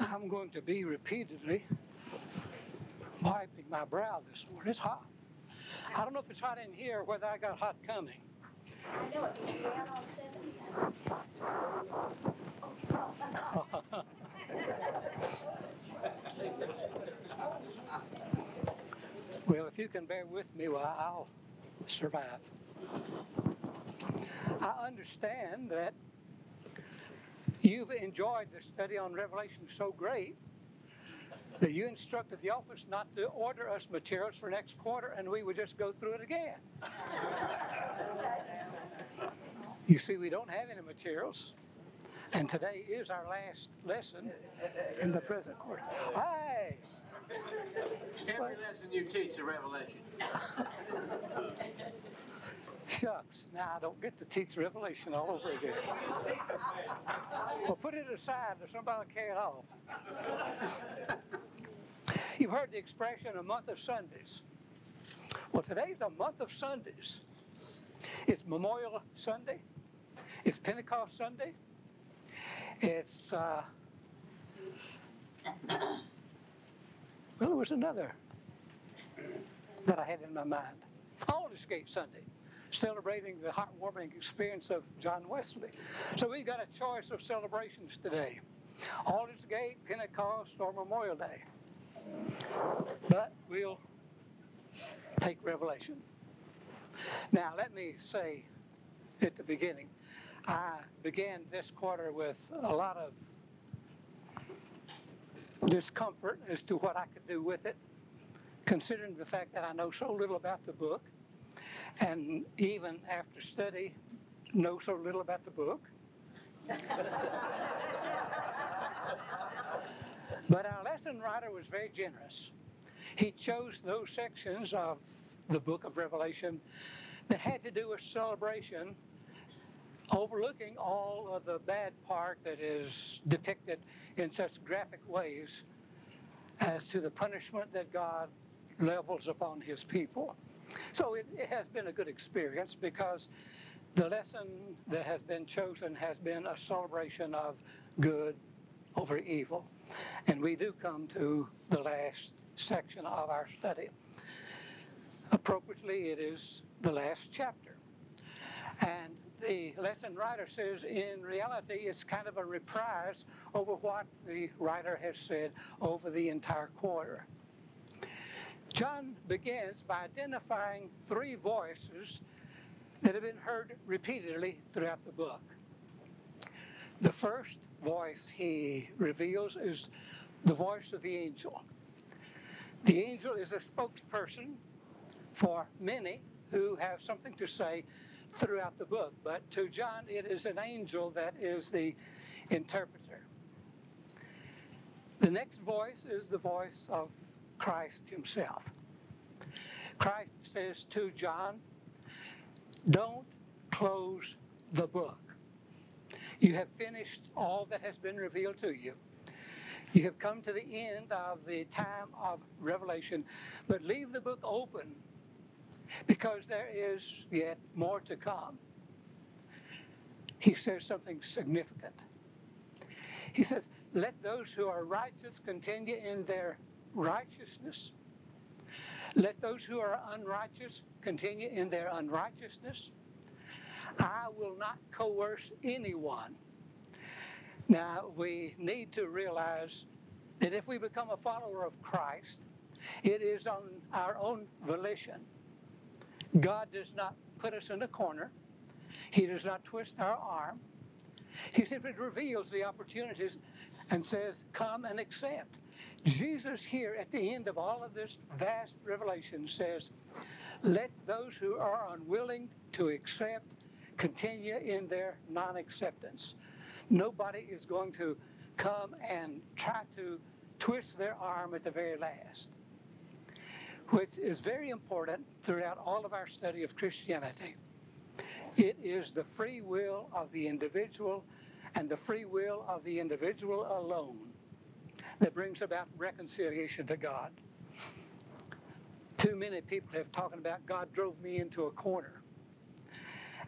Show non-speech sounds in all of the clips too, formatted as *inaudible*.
I'm going to be repeatedly wiping my brow this morning. It's hot. I don't know if it's hot in here or whether I got hot coming. I know it gets down on seventy. *laughs* Well, if you can bear with me, well, I'll survive. I understand that you've enjoyed the study on Revelation so great that you instructed the office not to order us materials for next quarter and we would just go through it again. You see, we don't have any materials, and today is our last lesson in the present quarter. Hi! Every lesson you teach the Revelation. *laughs* Shucks, now I don't get to teach Revelation all over again. Well, put it aside or somebody will carry it off. You've heard the expression a month of Sundays. Well, today's a month of Sundays. It's Memorial Sunday. It's Pentecost Sunday. It's, uh, well, there was another that I had in my mind. Aldersgate Sunday, celebrating the heartwarming experience of John Wesley. So we've got a choice of celebrations today. Aldersgate, Pentecost, or Memorial Day. But we'll take Revelation. Now, let me say at the beginning, I began this quarter with a lot of discomfort as to what I could do with it, considering the fact that I know so little about the book, and even after study, know so little about the book. *laughs* but our lesson writer was very generous. He chose those sections of the book of Revelation that had to do with celebration overlooking all of the bad part that is depicted in such graphic ways as to the punishment that God levels upon his people. So it, it, has been a good experience because the lesson that has been chosen has been a celebration of good over evil. And we do come to the last section of our study. Appropriately, it is the last chapter. And the lesson writer says in reality it's kind of a reprise over what the writer has said over the entire quarter. John begins by identifying three voices that have been heard repeatedly throughout the book. The first voice he reveals is the voice of the angel. The angel is a spokesperson for many who have something to say throughout the book. But to John, it is an angel that is the interpreter. The next voice is the voice of Christ himself. Christ says to John, Don't close the book. You have finished all that has been revealed to you. You have come to the end of the time of revelation, but leave the book open because there is yet more to come. He says something significant. He says, Let those who are righteous continue in their righteousness. Let those who are unrighteous continue in their unrighteousness. I will not coerce anyone. Now, we need to realize that if we become a follower of Christ, it is on our own volition. God does not put us in a corner. He does not twist our arm. He simply reveals the opportunities and says, Come and accept. Jesus, here at the end of all of this vast revelation, says, Let those who are unwilling to accept continue in their non acceptance. Nobody is going to come and try to twist their arm at the very last which is very important throughout all of our study of Christianity. It is the free will of the individual and the free will of the individual alone that brings about reconciliation to God. Too many people have talked about God drove me into a corner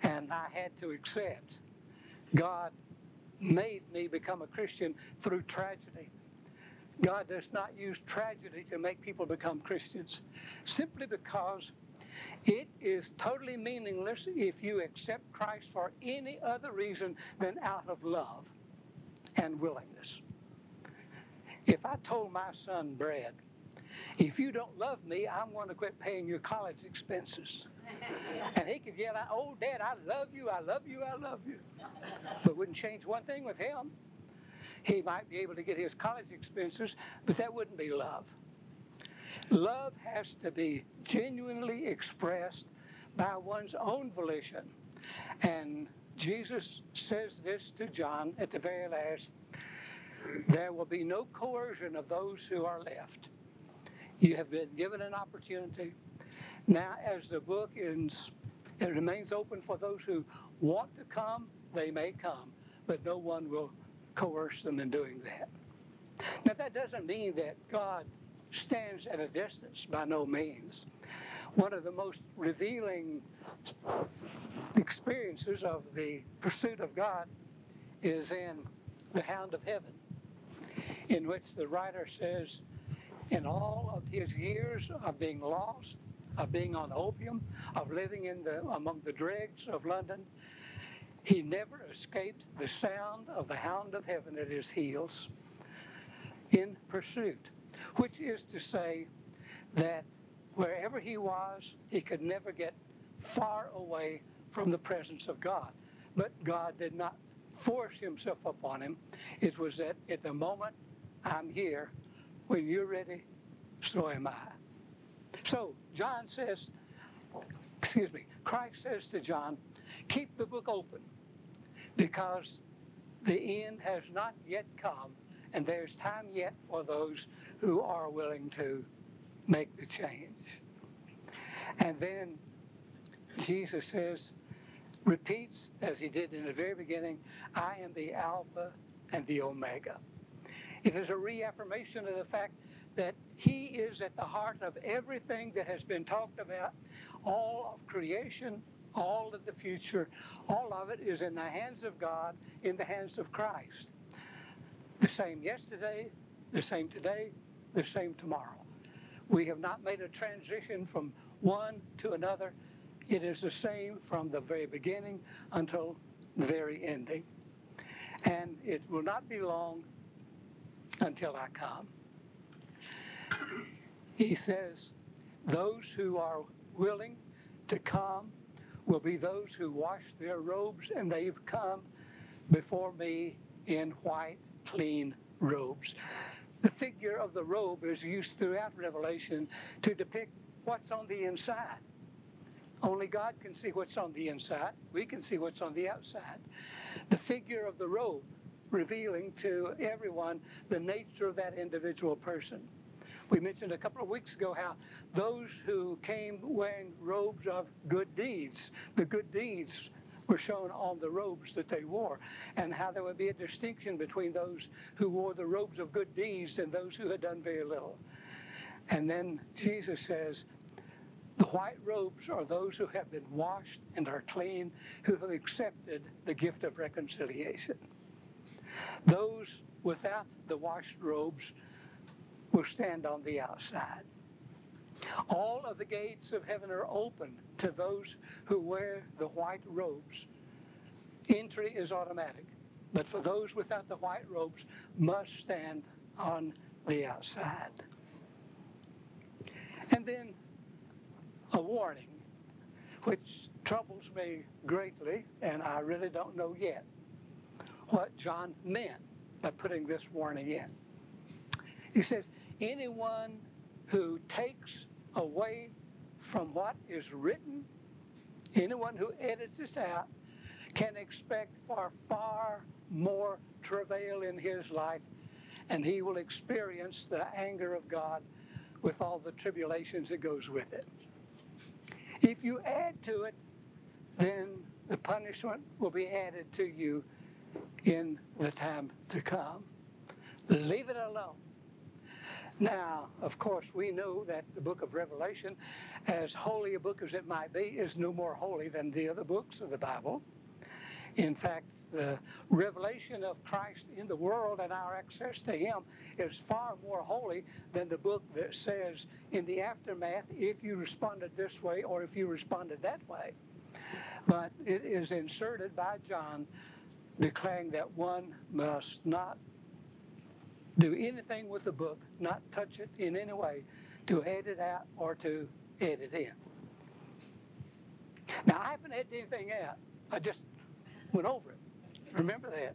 and I had to accept. God made me become a Christian through tragedy. God does not use tragedy to make people become Christians simply because it is totally meaningless if you accept Christ for any other reason than out of love and willingness. If I told my son, Brad, if you don't love me, I'm going to quit paying your college expenses. and he could yell out, Oh, Dad, I love you, I love you, I love you. But wouldn't change one thing with him. He might be able to get his college expenses, but that wouldn't be love. Love has to be genuinely expressed by one's own volition. And Jesus says this to John at the very last there will be no coercion of those who are left. You have been given an opportunity. Now, as the book ends, it remains open for those who want to come, they may come, but no one will coerce them in doing that. Now, that doesn't mean that God stands at a distance, by no means. One of the most revealing experiences of the pursuit of God is in The Hound of Heaven, in which the writer says, in all of his years of being lost, of being on opium, of living in the, among the dregs of London, he never escaped the sound of the hound of heaven at his heels in pursuit, which is to say that wherever he was, he could never get far away from the presence of God. But God did not force himself upon him. It was that at the moment I'm here, when you're ready, so am I. So John says, excuse me, Christ says to John, keep the book open because the end has not yet come and there's time yet for those who are willing to make the change. And then Jesus says, repeats as he did in the very beginning, I am the Alpha and the Omega. It is a reaffirmation of the fact that He is at the heart of everything that has been talked about, all of creation, all of the future, all of it is in the hands of God, in the hands of Christ. The same yesterday, the same today, the same tomorrow. We have not made a transition from one to another. It is the same from the very beginning until the very ending. And it will not be long until I come. He says, Those who are willing to come will be those who wash their robes, and they've come before me in white, clean robes. The figure of the robe is used throughout Revelation to depict what's on the inside. Only God can see what's on the inside. We can see what's on the outside. The figure of the robe revealing to everyone the nature of that individual person. We mentioned a couple of weeks ago how those who came wearing robes of good deeds, the good deeds were shown on the robes that they wore, and how there would be a distinction between those who wore the robes of good deeds and those who had done very little. And then Jesus says, the white robes are those who have been washed and are clean, who have accepted the gift of reconciliation. Those without the washed robes will stand on the outside. All of the gates of heaven are open to those who wear the white robes. Entry is automatic, but for those without the white robes must stand on the outside. And then a warning, which troubles me greatly, and I really don't know yet what John meant by putting this warning in. He says, anyone who takes away from what is written, anyone who edits this out, can expect far, far more travail in his life, and he will experience the anger of God with all the tribulations that goes with it. If you add to it, then the punishment will be added to you in the time to come. Leave it alone. Now, of course, we know that the book of Revelation, as holy a book as it might be, is no more holy than the other books of the Bible. In fact, the revelation of Christ in the world and our access to Him is far more holy than the book that says in the aftermath if you responded this way or if you responded that way. But it is inserted by John declaring that one must not do anything with the book, not touch it in any way, to edit out or to edit in. Now, I haven't edited anything out. I just went over it. Remember that.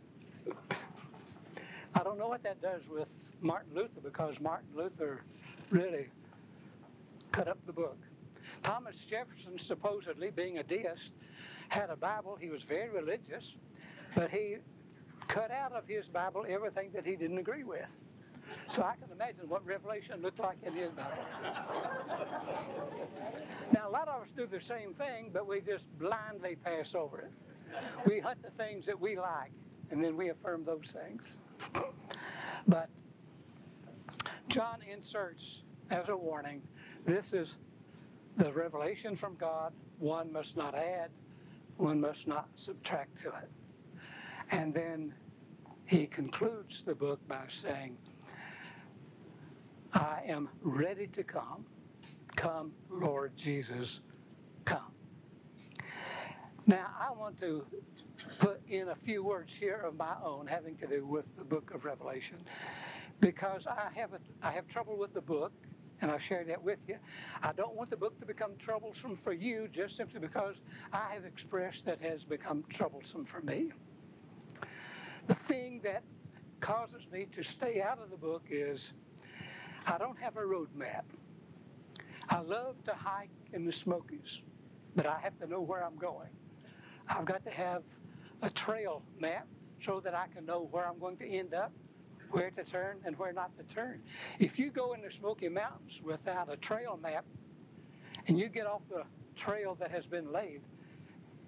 I don't know what that does with Martin Luther because Martin Luther really cut up the book. Thomas Jefferson, supposedly being a deist, had a Bible. He was very religious, but he cut out of his Bible everything that he didn't agree with. So I can imagine what Revelation looked like in his Bible. now, a lot of us do the same thing, but we just blindly pass over it. We hunt the things that we like, and then we affirm those things. but John inserts as a warning this is the revelation from God. One must not add, one must not subtract to it. And then he concludes the book by saying, I am ready to come. Come, Lord Jesus, come. Now, I want to put in a few words here of my own having to do with the book of Revelation because I have, a, I have trouble with the book and I've shared that with you. I don't want the book to become troublesome for you just simply because I have expressed that has become troublesome for me. The thing that causes me to stay out of the book is I don't have a road map. I love to hike in the Smokies, but I have to know where I'm going. I've got to have a trail map so that I can know where I'm going to end up, where to turn, and where not to turn. If you go in the Smoky Mountains without a trail map and you get off the trail that has been laid,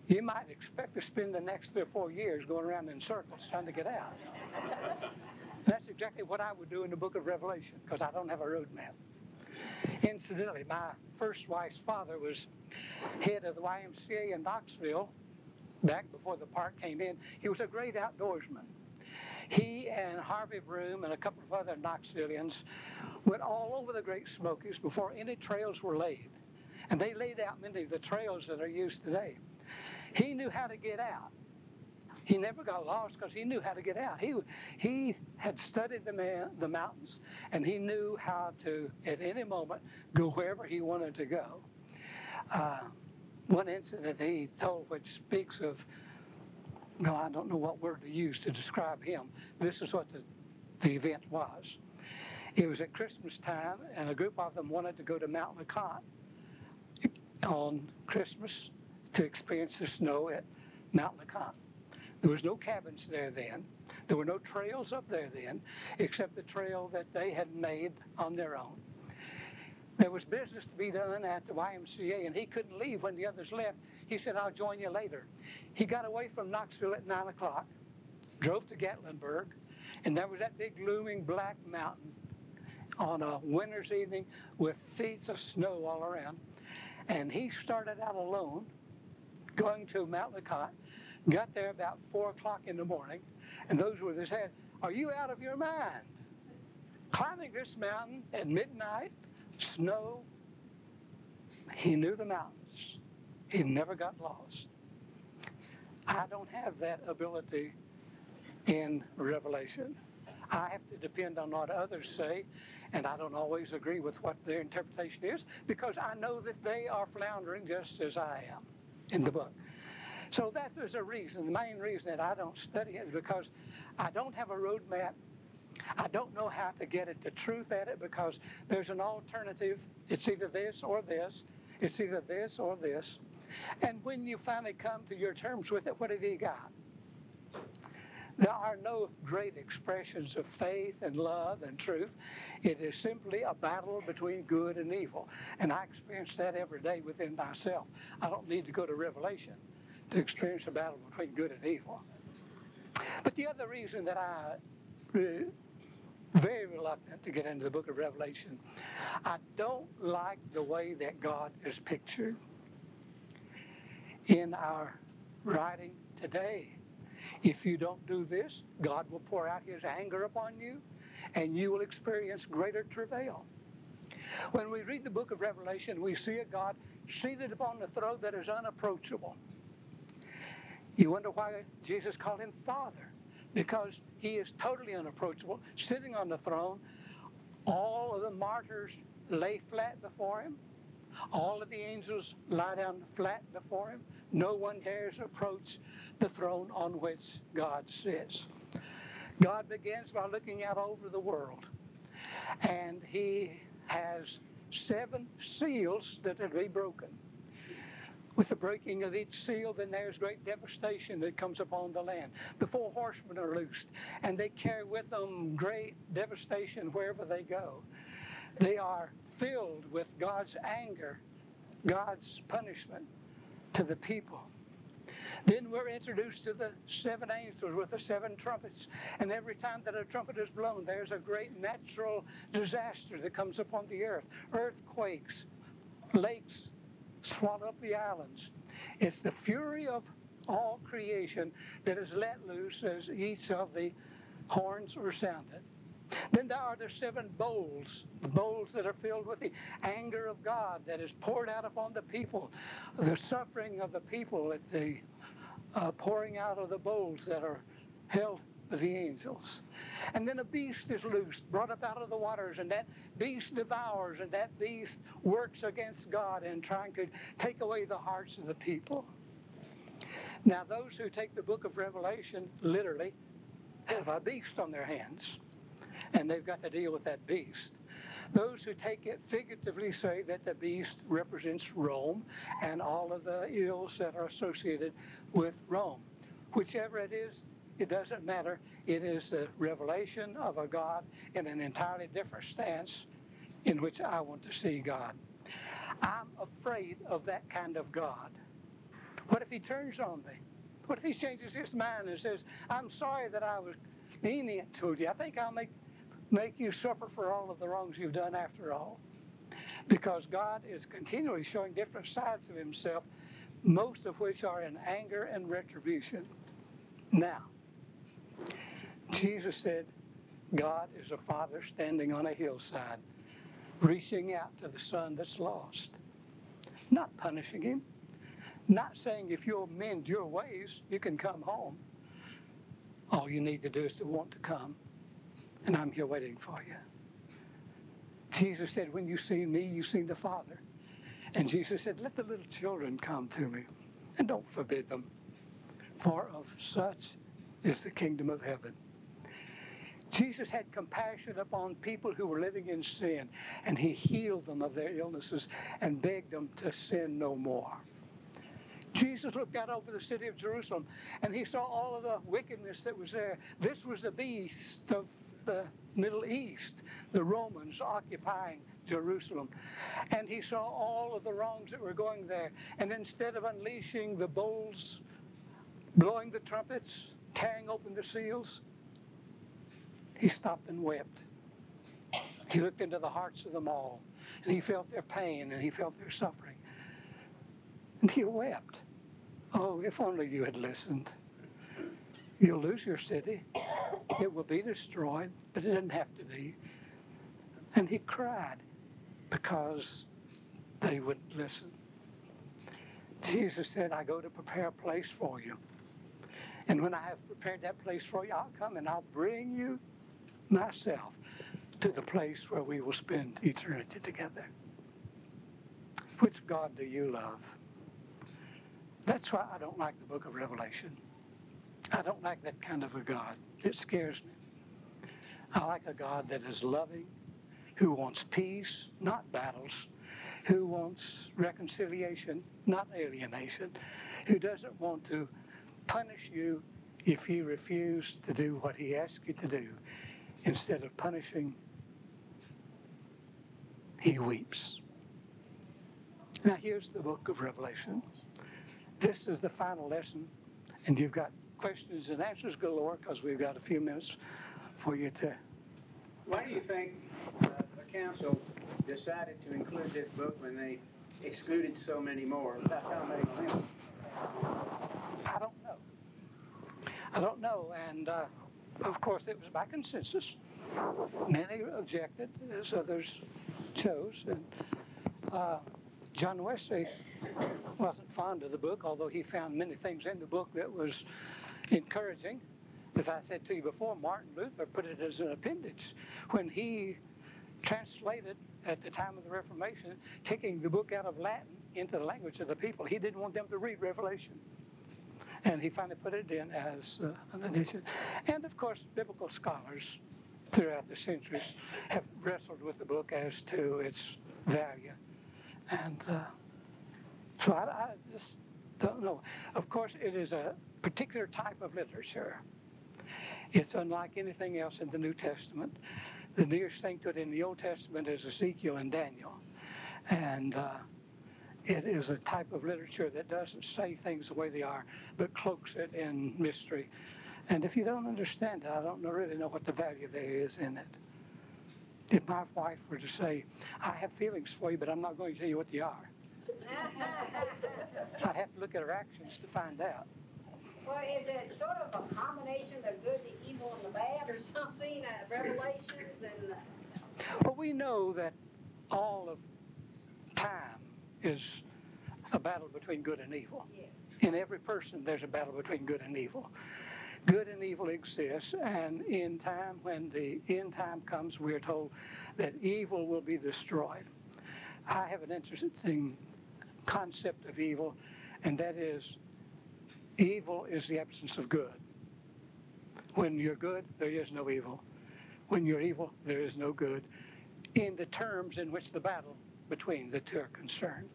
you might expect to spend the next three or four years going around in circles trying to get out. That's exactly what I would do in the book of Revelation because I don't have a road map. Incidentally, my first wife's father was head of the YMCA in Knoxville back before the park came in. He was a great outdoorsman. He and Harvey Broome and a couple of other Knoxvillians went all over the Great Smokies before any trails were laid. And they laid out many of the trails that are used today. He knew how to get out. He never got lost because he knew how to get out. He, he had studied the, man, the mountains and he knew how to, at any moment, go wherever he wanted to go. Uh, one incident he told, which speaks of, no, I don't know what word to use to describe him. This is what the, the event was. It was at Christmas time, and a group of them wanted to go to Mount LeConte on Christmas to experience the snow at Mount LeConte. There was no cabins there then. There were no trails up there then, except the trail that they had made on their own. There was business to be done at the YMCA, and he couldn't leave when the others left. He said, I'll join you later. He got away from Knoxville at 9 o'clock, drove to Gatlinburg, and there was that big looming black mountain on a winter's evening with feet of snow all around. And he started out alone, going to Mount LeConte, got there about 4 o'clock in the morning, and those were his head, Are you out of your mind? Climbing this mountain at midnight snow. He knew the mountains. He never got lost. I don't have that ability in Revelation. I have to depend on what others say, and I don't always agree with what their interpretation is because I know that they are floundering just as I am in the book. So that is a reason. The main reason that I don't study it is because I don't have a roadmap I don't know how to get at the truth at it because there's an alternative. It's either this or this. It's either this or this. And when you finally come to your terms with it, what have you got? There are no great expressions of faith and love and truth. It is simply a battle between good and evil. And I experience that every day within myself. I don't need to go to Revelation to experience a battle between good and evil. But the other reason that I uh, very reluctant to get into the book of Revelation. I don't like the way that God is pictured in our writing today If you don't do this, God will pour out his anger upon you and you will experience greater travail. When we read the book of Revelation, we see a God seated upon the throne that is unapproachable. You wonder why Jesus called him Father? Because he is totally unapproachable, sitting on the throne. All of the martyrs lay flat before him. All of the angels lie down flat before him. No one dares approach the throne on which God sits. God begins by looking out over the world, and he has seven seals that are to be broken. With the breaking of each seal, then there's great devastation that comes upon the land. The four horsemen are loosed, and they carry with them great devastation wherever they go. They are filled with God's anger, God's punishment to the people. Then we're introduced to the seven angels with the seven trumpets. And every time that a trumpet is blown, there's a great natural disaster that comes upon the earth earthquakes, lakes swallow up the islands. It's the fury of all creation that is let loose as each of the horns are sounded. Then there are the seven bowls, the bowls that are filled with the anger of God that is poured out upon the people, the suffering of the people at the uh, pouring out of the bowls that are held by the angels. And then a beast is loosed, brought up out of the waters, and that beast devours, and that beast works against God and trying to take away the hearts of the people. Now, those who take the book of Revelation literally have a beast on their hands, and they've got to deal with that beast. Those who take it figuratively say that the beast represents Rome and all of the ills that are associated with Rome. Whichever it is, it doesn't matter. It is the revelation of a God in an entirely different stance in which I want to see God. I'm afraid of that kind of God. What if he turns on me? What if he changes his mind and says, I'm sorry that I was lenient to you. I think I'll make make you suffer for all of the wrongs you've done after all. Because God is continually showing different sides of himself, most of which are in anger and retribution. Now, Jesus said, God is a father standing on a hillside, reaching out to the son that's lost, not punishing him, not saying if you'll mend your ways, you can come home. All you need to do is to want to come and I'm here waiting for you. Jesus said, When you see me, you see the Father. And Jesus said, Let the little children come to me, and don't forbid them, for of such is the kingdom of heaven. Jesus had compassion upon people who were living in sin, and he healed them of their illnesses and begged them to sin no more. Jesus looked out over the city of Jerusalem and he saw all of the wickedness that was there. This was the beast of the Middle East, the Romans occupying Jerusalem. And he saw all of the wrongs that were going there. And instead of unleashing the bowls, blowing the trumpets, tearing open the seals, he stopped and wept. He looked into the hearts of them all, and he felt their pain and he felt their suffering. And he wept. Oh, if only you had listened. You'll lose your city. It will be destroyed, but it didn't have to be. And he cried because they wouldn't listen. Jesus said, I go to prepare a place for you. And when I have prepared that place for you, I'll come and I'll bring you myself to the place where we will spend eternity together. Which God do you love? That's why I don't like the book of Revelation. I don't like that kind of a God. It scares me. I like a God that is loving, who wants peace, not battles, who wants reconciliation, not alienation, who doesn't want to punish you if you refuse to do what he asks you to do. Instead of punishing, he weeps. Now, here's the book of Revelation. This is the final lesson, and you've got questions and answers galore because we've got a few minutes for you to. Why do you think uh, the council decided to include this book when they excluded so many more without commenting on them? I don't know. I don't know. And uh, of course, it was by consensus. Many objected, as others chose. And uh, John Wesley wasn't fond of the book, although he found many things in the book that was encouraging. As I said to you before, Martin Luther put it as an appendix when he translated at the time of the Reformation, taking the book out of Latin into the language of the people. He didn't want them to read Revelation. And he finally put it in as uh, an edition. And of course, biblical scholars throughout the centuries have wrestled with the book as to its value. And uh, so I, I just don't know. Of course, it is a particular type of literature. It's unlike anything else in the New Testament. The nearest thing to it in the Old Testament is Ezekiel and Daniel. And uh, it is a type of literature that doesn't say things the way they are, but cloaks it in mystery. And if you don't understand it, I don't really know what the value there is in it. If my wife were to say, I have feelings for you, but I'm not going to tell you what they are, *laughs* I'd have to look at her actions to find out. Well, is it sort of a combination of good, the evil, and the bad, or *laughs* something? Uh, revelations and. Uh, well, we know that all of time is a battle between good and evil. yeah. In every person, there's a battle between good and evil. Good and evil exists, and in time, when the end time comes, we're told that evil will be destroyed. I have an interesting concept of evil, and that is evil is the absence of good. When you're good, there is no evil. When you're evil, there is no good. In the terms in which the battle between the two are concerned.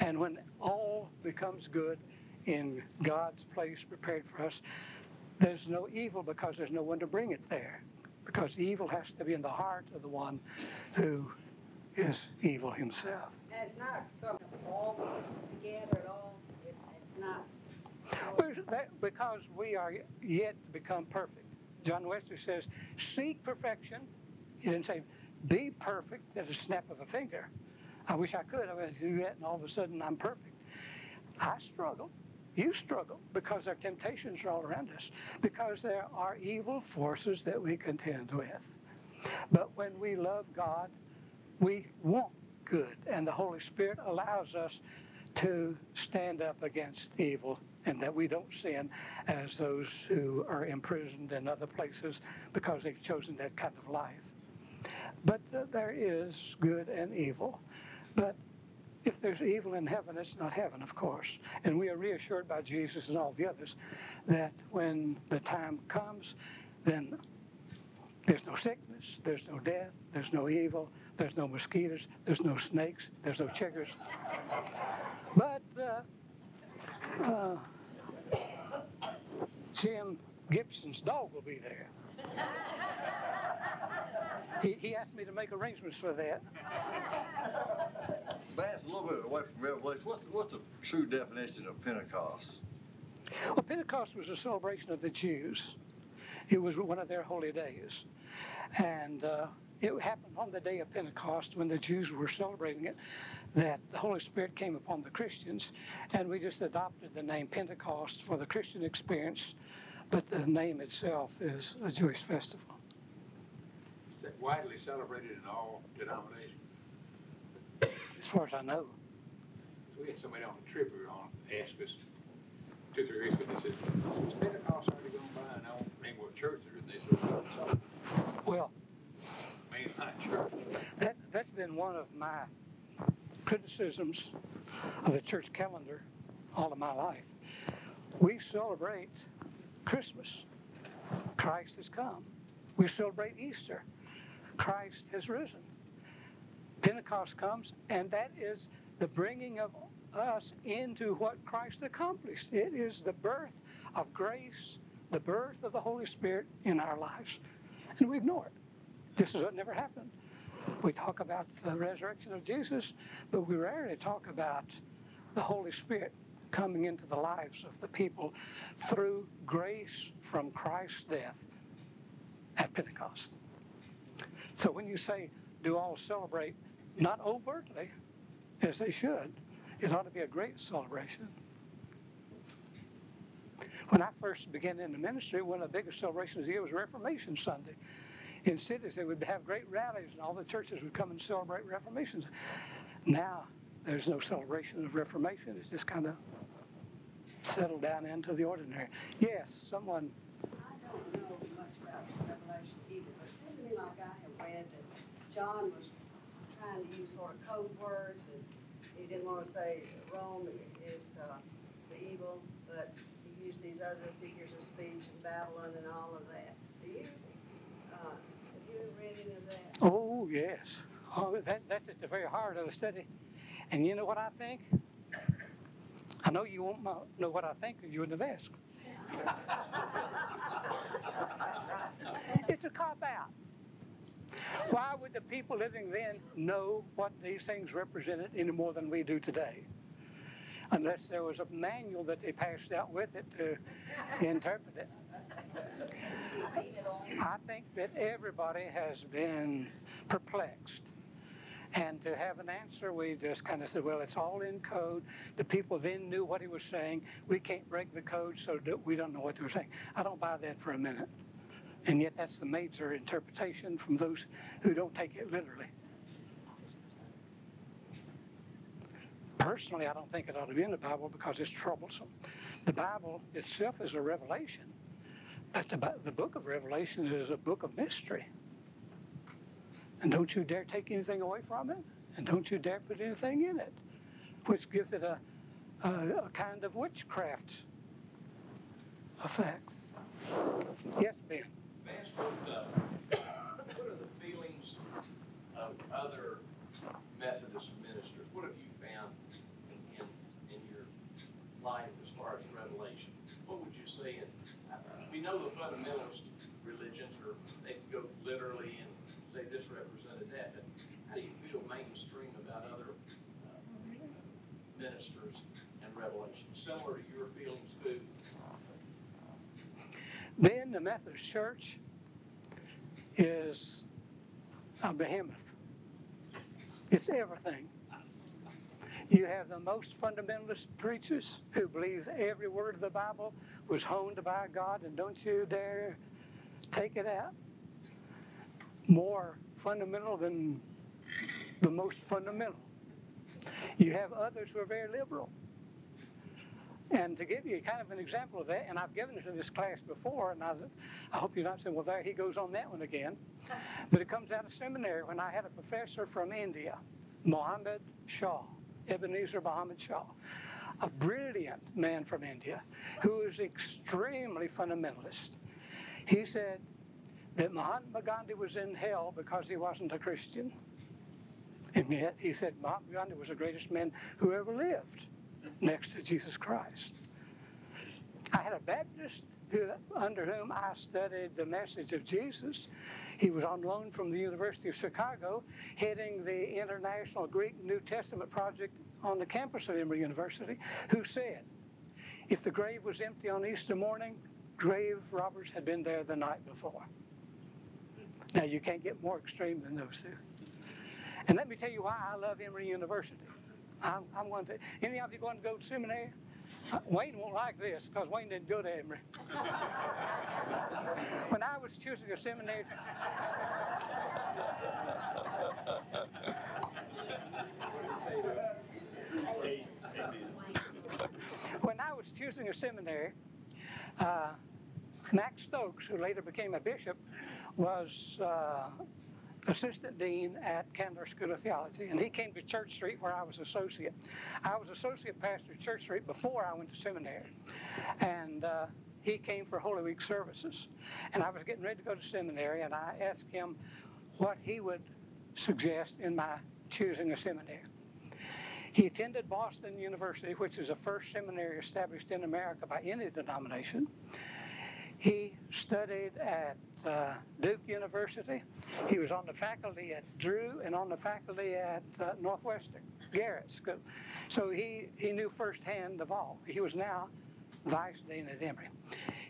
And when all becomes good in God's place prepared for us, there's no evil because there's no one to bring it there. Because evil has to be in the heart of the one who is evil himself. And it's not of all mixed together at all. It, it's not. That- Because we are yet to become perfect. John Wesley says, seek perfection. He didn't say, be perfect at a snap of a finger. I wish I could. I would do that, and all of a sudden I'm perfect. I struggle. You struggle because our temptations are all around us, because there are evil forces that we contend with. But when we love God, we want good, and the Holy Spirit allows us to stand up against evil and that we don't sin as those who are imprisoned in other places because they've chosen that kind of life. But uh, there is good and evil. But if there's evil in heaven, it's not heaven, of course. And we are reassured by Jesus and all the others that when the time comes, then there's no sickness, there's no death, there's no evil, there's no mosquitoes, there's no snakes, there's no chiggers. But uh, uh, Jim Gibson's dog will be there. *laughs* He, he asked me to make arrangements for that. Bass a little bit away from Revelation. What's the, what's the true definition of Pentecost? Well, Pentecost was a celebration of the Jews. It was one of their holy days. And uh, it happened on the day of Pentecost when the Jews were celebrating it that the Holy Spirit came upon the Christians. And we just adopted the name Pentecost for the Christian experience, but the name itself is a Jewish festival. Is that widely celebrated in all denominations? As far as I know. We had somebody on the were on ask us two, three weeks ago, they said, Pentecost already gone by? And I don't remember what church they're in. They said, "Well, that, that's been one of my criticisms of the church calendar all of my life. We celebrate Christmas. Christ has come. We celebrate Easter. Christ has risen. Pentecost comes, and that is the bringing of us into what Christ accomplished. It is the birth of grace, the birth of the Holy Spirit in our lives. And we ignore it. This is what never happened. We talk about the resurrection of Jesus, but we rarely talk about the Holy Spirit coming into the lives of the people through grace from Christ's death at Pentecost. So when you say, do all celebrate, not overtly, as they should, it ought to be a great celebration. When I first began in the ministry, one of the biggest celebrations of the year was Reformation Sunday. In cities, they would have great rallies, and all the churches would come and celebrate Reformation. Now, there's no celebration of Reformation. It's just kind of settled down into the ordinary. Yes, someone. I don't know much about Revelation either, but it seemed to me like I have read that John was trying to use sort of code words and he didn't want to say Rome is uh, the evil, but he used these other figures of speech and Babylon and all of that. Do you, uh, of? Oh, yes. Oh, that, that's at the very heart of the study. And you know what I think? I know you won't know what I think, or you wouldn't have asked. it's a cop out. Why would the people living then know what these things represented any more than we do today? Unless there was a manual that they passed out with it to interpret it. I think that everybody has been perplexed. And to have an answer, we just kind of said, well, it's all in code. The people then knew what he was saying. We can't break the code, so we don't know what they were saying. I don't buy that for a minute. And yet, that's the major interpretation from those who don't take it literally. Personally, I don't think it ought to be in the Bible because it's troublesome. The Bible itself is a revelation, but the, the book of Revelation is a book of mystery. And don't you dare take anything away from it, and don't you dare put anything in it, which gives it a, a, a kind of witchcraft effect. Yes, Ben what, uh, what are the feelings of other Methodist ministers? What have you found in, in, in your life as far as revelation? What would you say? And uh, we know the fundamentalist religions are, they go literally and say this represented that, but how do you feel mainstream about other uh, ministers and revelation? Similar to your feelings too? Then the Methodist Church is a behemoth. It's everything. You have the most fundamentalist preachers who believes every word of the Bible was honed by God, and don't you dare take it out. More fundamental than the most fundamental. You have others who are very liberal. And to give you kind of an example of that, and I've given it to this class before, and I, I hope you're not saying, well, there he goes on that one again. But it comes out of seminary when I had a professor from India, Mohammed Shah, Ebenezer Mohammed Shah, a brilliant man from India who is extremely fundamentalist. He said that Mahatma Gandhi was in hell because he wasn't a Christian. And yet he said Mahatma Gandhi was the greatest man who ever lived next to Jesus Christ. I had a Baptist who, under whom I studied the message of Jesus. He was on loan from the University of Chicago, heading the International Greek New Testament project on the campus of Emory University, who said, if the grave was empty on Easter morning, grave robbers had been there the night before. Now, you can't get more extreme than those two. And let me tell you why I love Emory University. I'm, I'm going to. Any of you going to go to seminary? Wayne won't like this because Wayne didn't go to Emory. *laughs* when I was choosing a seminary, when I was choosing a seminary, uh, Mack Stokes, who later became a bishop, was uh, assistant dean at Candler School of Theology, and he came to Church Street where I was associate. I was associate pastor at Church Street before I went to seminary, and uh, he came for Holy Week services. And I was getting ready to go to seminary, and I asked him what he would suggest in my choosing a seminary. He attended Boston University, which is the first seminary established in America by any denomination. He studied at uh, Duke University. He was on the faculty at Drew and on the faculty at uh, Northwestern, Garrett School. So he, he knew firsthand of all. He was now vice dean at Emory.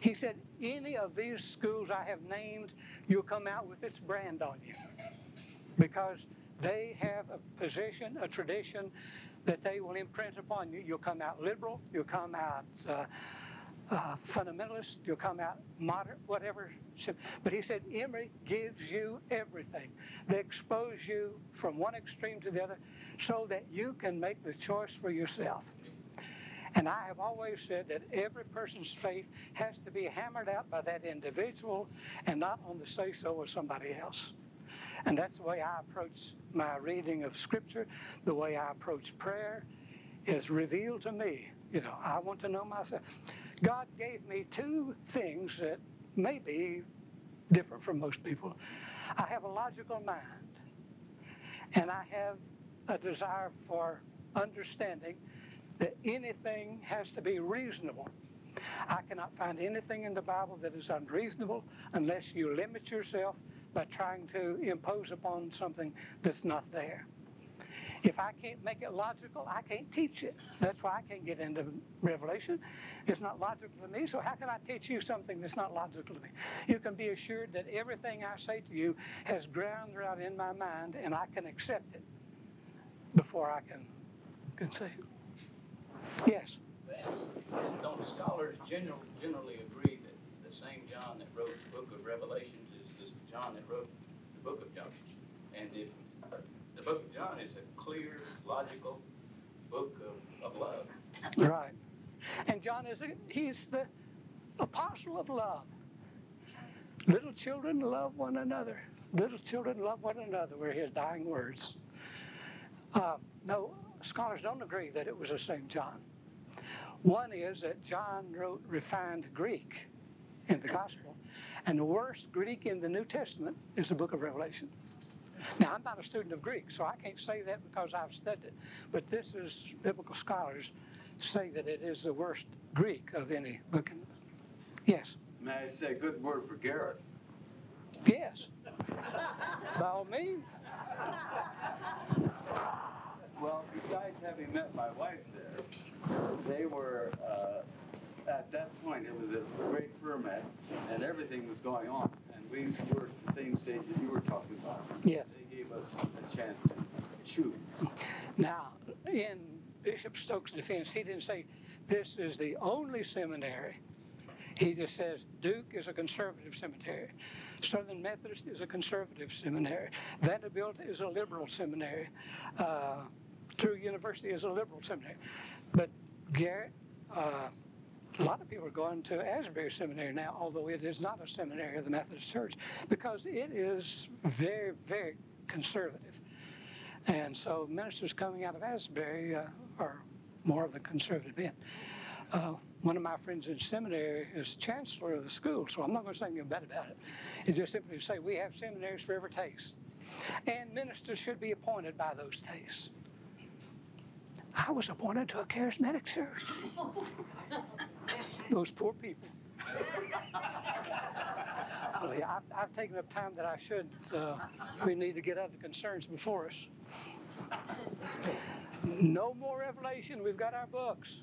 He said, any of these schools I have named, you'll come out with its brand on you because they have a position, a tradition that they will imprint upon you. You'll come out liberal, you'll come out uh, uh, fundamentalist, you'll come out moderate, whatever. But he said, Emory gives you everything. They expose you from one extreme to the other so that you can make the choice for yourself. And I have always said that every person's faith has to be hammered out by that individual and not on the say so of somebody else. And that's the way I approach my reading of Scripture, the way I approach prayer is revealed to me. You know, I want to know myself. God gave me two things that may be different from most people. I have a logical mind, and I have a desire for understanding that anything has to be reasonable. I cannot find anything in the Bible that is unreasonable unless you limit yourself by trying to impose upon something that's not there. If I can't make it logical, I can't teach it. That's why I can't get into Revelation. It's not logical to me, so how can I teach you something that's not logical to me? You can be assured that everything I say to you has ground out in my mind, and I can accept it before I can, can say it. Yes? Vance, don't scholars general, generally agree that the same John that wrote the book of Revelations is this John that wrote the book of John? And if the book of John is a clear, logical book of, of love. Right. And John is, a, he's the apostle of love. Little children love one another. Little children love one another were his dying words. Uh, no, scholars don't agree that it was the same John. One is that John wrote refined Greek in the gospel, and the worst Greek in the New Testament is the book of Revelation. Now, I'm not a student of Greek, so I can't say that because I've studied it. But this is biblical scholars say that it is the worst Greek of any book. In, yes. May I say a good word for Garrett? Yes. By all means. Well, besides having met my wife there, they were, uh, at that point, it was a great ferment, and everything was going on And we were at the same stage that you were talking about. Yes. A chance to choose. Now, in Bishop Stokes' defense, he didn't say this is the only seminary. He just says Duke is a conservative seminary. Southern Methodist is a conservative seminary. Vanderbilt is a liberal seminary. Uh, Drew University is a liberal seminary. But Garrett, uh, a lot of people are going to Asbury Seminary now, although it is not a seminary of the Methodist Church, because it is very, very conservative. And so ministers coming out of Asbury uh, are more of the conservative end. Uh, one of my friends in seminary is chancellor of the school, so I'm not going to say anything bad about it. It's just simply to say we have seminaries for every taste. And ministers should be appointed by those tastes. I was appointed to a charismatic church. *laughs* Those poor people. *laughs* I've, I've, taken up time that I should. Uh, we need to get other concerns before us. No more revelation. We've got our books.